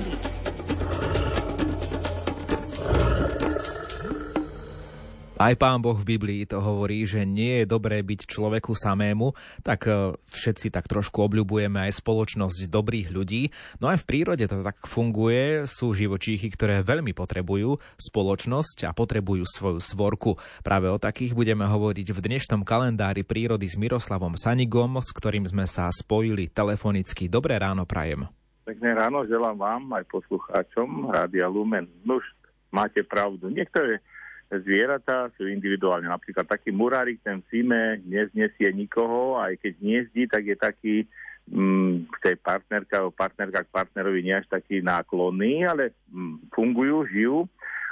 prírody. Aj pán Boh v Biblii to hovorí, že nie je dobré byť človeku samému, tak e, všetci tak trošku obľubujeme aj spoločnosť dobrých ľudí. No aj v prírode to tak funguje, sú živočíchy, ktoré veľmi potrebujú spoločnosť a potrebujú svoju svorku. Práve o takých budeme hovoriť v dnešnom kalendári prírody s Miroslavom Sanigom, s ktorým sme sa spojili telefonicky. Dobré ráno prajem. Pekné ráno želám vám aj poslucháčom Rádia Lumen. Nož, máte pravdu. Niektoré zvieratá sú individuálne. Napríklad taký murárik, ten v zime neznesie nikoho, aj keď niezdí, tak je taký mm, k tej partnerka alebo partnerka k partnerovi nie až taký náklonný, ale mm, fungujú, žijú.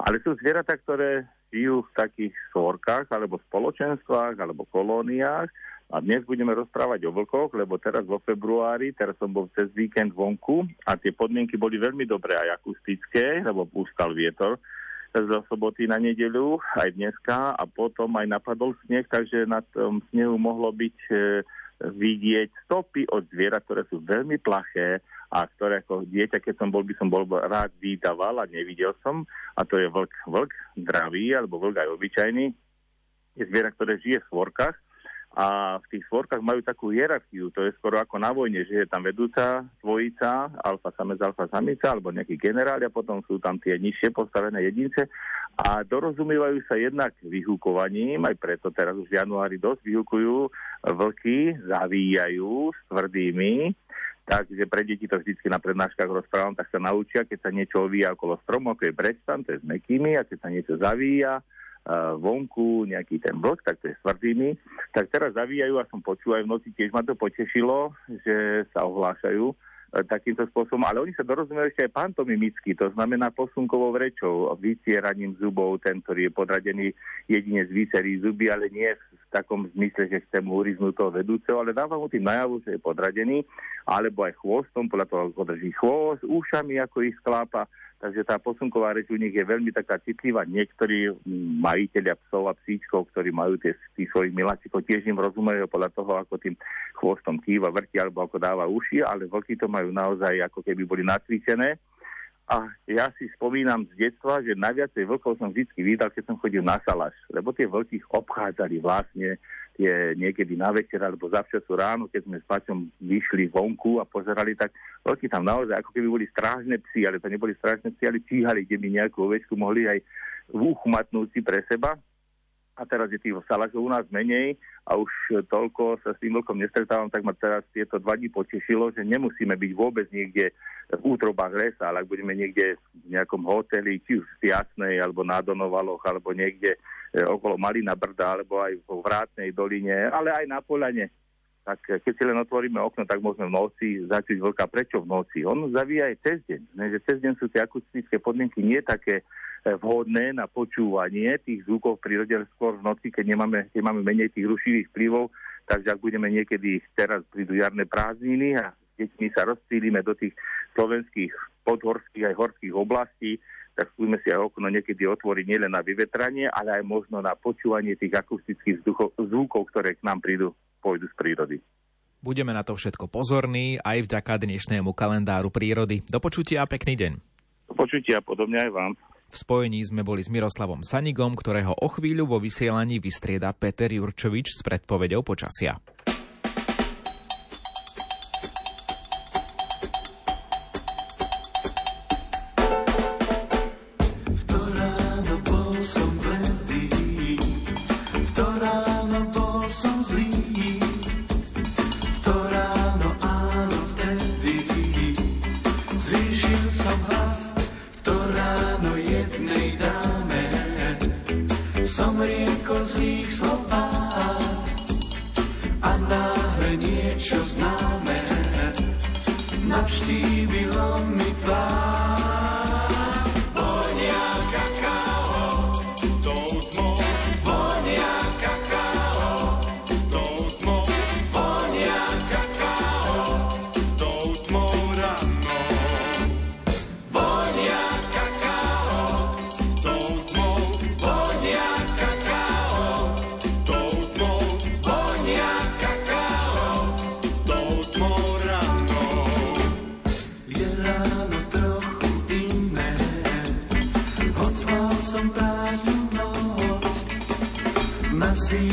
Ale sú zvieratá, ktoré žijú v takých svorkách alebo spoločenstvách alebo kolóniách. A dnes budeme rozprávať o vlkoch, lebo teraz vo februári, teraz som bol cez víkend vonku a tie podmienky boli veľmi dobré aj akustické, lebo pústal vietor zo soboty na nedeľu, aj dneska a potom aj napadol sneh, takže na tom snehu mohlo byť e, vidieť stopy od zvierat, ktoré sú veľmi plaché a ktoré ako dieťa, keď som bol, by som bol rád vydával a nevidel som. A to je vlk, vlk dravý alebo vlk aj obyčajný. Je zviera, ktoré žije v svorkách a v tých svorkách majú takú hierarchiu, to je skoro ako na vojne, že je tam vedúca dvojica, alfa samec, alfa samica, alebo nejaký generál a potom sú tam tie nižšie postavené jedince. A dorozumievajú sa jednak vyhúkovaním, aj preto teraz už v januári dosť vyhúkujú vlky, zavíjajú s tvrdými, takže pre deti to vždy na prednáškach rozprávam, tak sa naučia, keď sa niečo ovíja okolo stromu, ako je brestan, to je s mekými, a keď sa niečo zavíja, vonku, nejaký ten vlk, tak to je s tak teraz zavíjajú a som počul aj v noci, tiež ma to potešilo, že sa ohlášajú e, takýmto spôsobom, ale oni sa dorozumejú ešte aj pantomimicky, to znamená posunkovou rečou, vycieraním zubov, ten, ktorý je podradený jedine z výserí zuby, ale nie v takom zmysle, že chce mu uriznúť toho vedúceho, ale dáva mu tým najavu, že je podradený, alebo aj chvostom, podľa toho, ako drží chvost, ušami, ako ich sklápa, Takže tá posunková reč u nich je veľmi taká citlivá. Niektorí majiteľia psov a psíčkov, ktorí majú tie, tých svojich miláčikov, tiež im rozumejú podľa toho, ako tým chvostom kýva, vrti alebo ako dáva uši, ale vlky to majú naozaj ako keby boli nacvičené. A ja si spomínam z detstva, že najviacej vlkov som vždy videl, keď som chodil na salaš, lebo tie vlky obchádzali vlastne tie niekedy na večer alebo zavčasu ráno, keď sme s Paťom vyšli vonku a pozerali, tak veľký tam naozaj ako keby boli strážne psy, ale to neboli strážne psy, ale číhali, kde by nejakú ovečku mohli aj v uchu matnúť si pre seba a teraz je tých salašov u nás menej a už toľko sa s tým vlkom nestretávam, tak ma teraz tieto dva dní potešilo, že nemusíme byť vôbec niekde v útrobách lesa, ale ak budeme niekde v nejakom hoteli, či už v Jasnej, alebo na Donovaloch, alebo niekde e, okolo Malina Brda, alebo aj vo Vrátnej doline, ale aj na Polane, tak keď si len otvoríme okno, tak môžeme v noci začuť vlka. Prečo v noci? On zavíja aj cez deň. Ne, že cez deň sú tie akustické podmienky nie také vhodné na počúvanie tých zvukov v prírode, skôr v noci, keď nemáme, keď máme menej tých rušivých vplyvov, takže ak budeme niekedy, teraz prídu jarné prázdniny a s deťmi sa rozptýlime do tých slovenských podhorských aj horských oblastí, tak skúsme si aj okno niekedy otvoriť nielen na vyvetranie, ale aj možno na počúvanie tých akustických zvukov, ktoré k nám prídu, pôjdu z prírody. Budeme na to všetko pozorní aj vďaka dnešnému kalendáru prírody. Do počutia a pekný deň. Do počutia, podobne aj vám. V spojení sme boli s Miroslavom Sanigom, ktorého o chvíľu vo vysielaní vystrieda Peter Jurčovič s predpovedou počasia.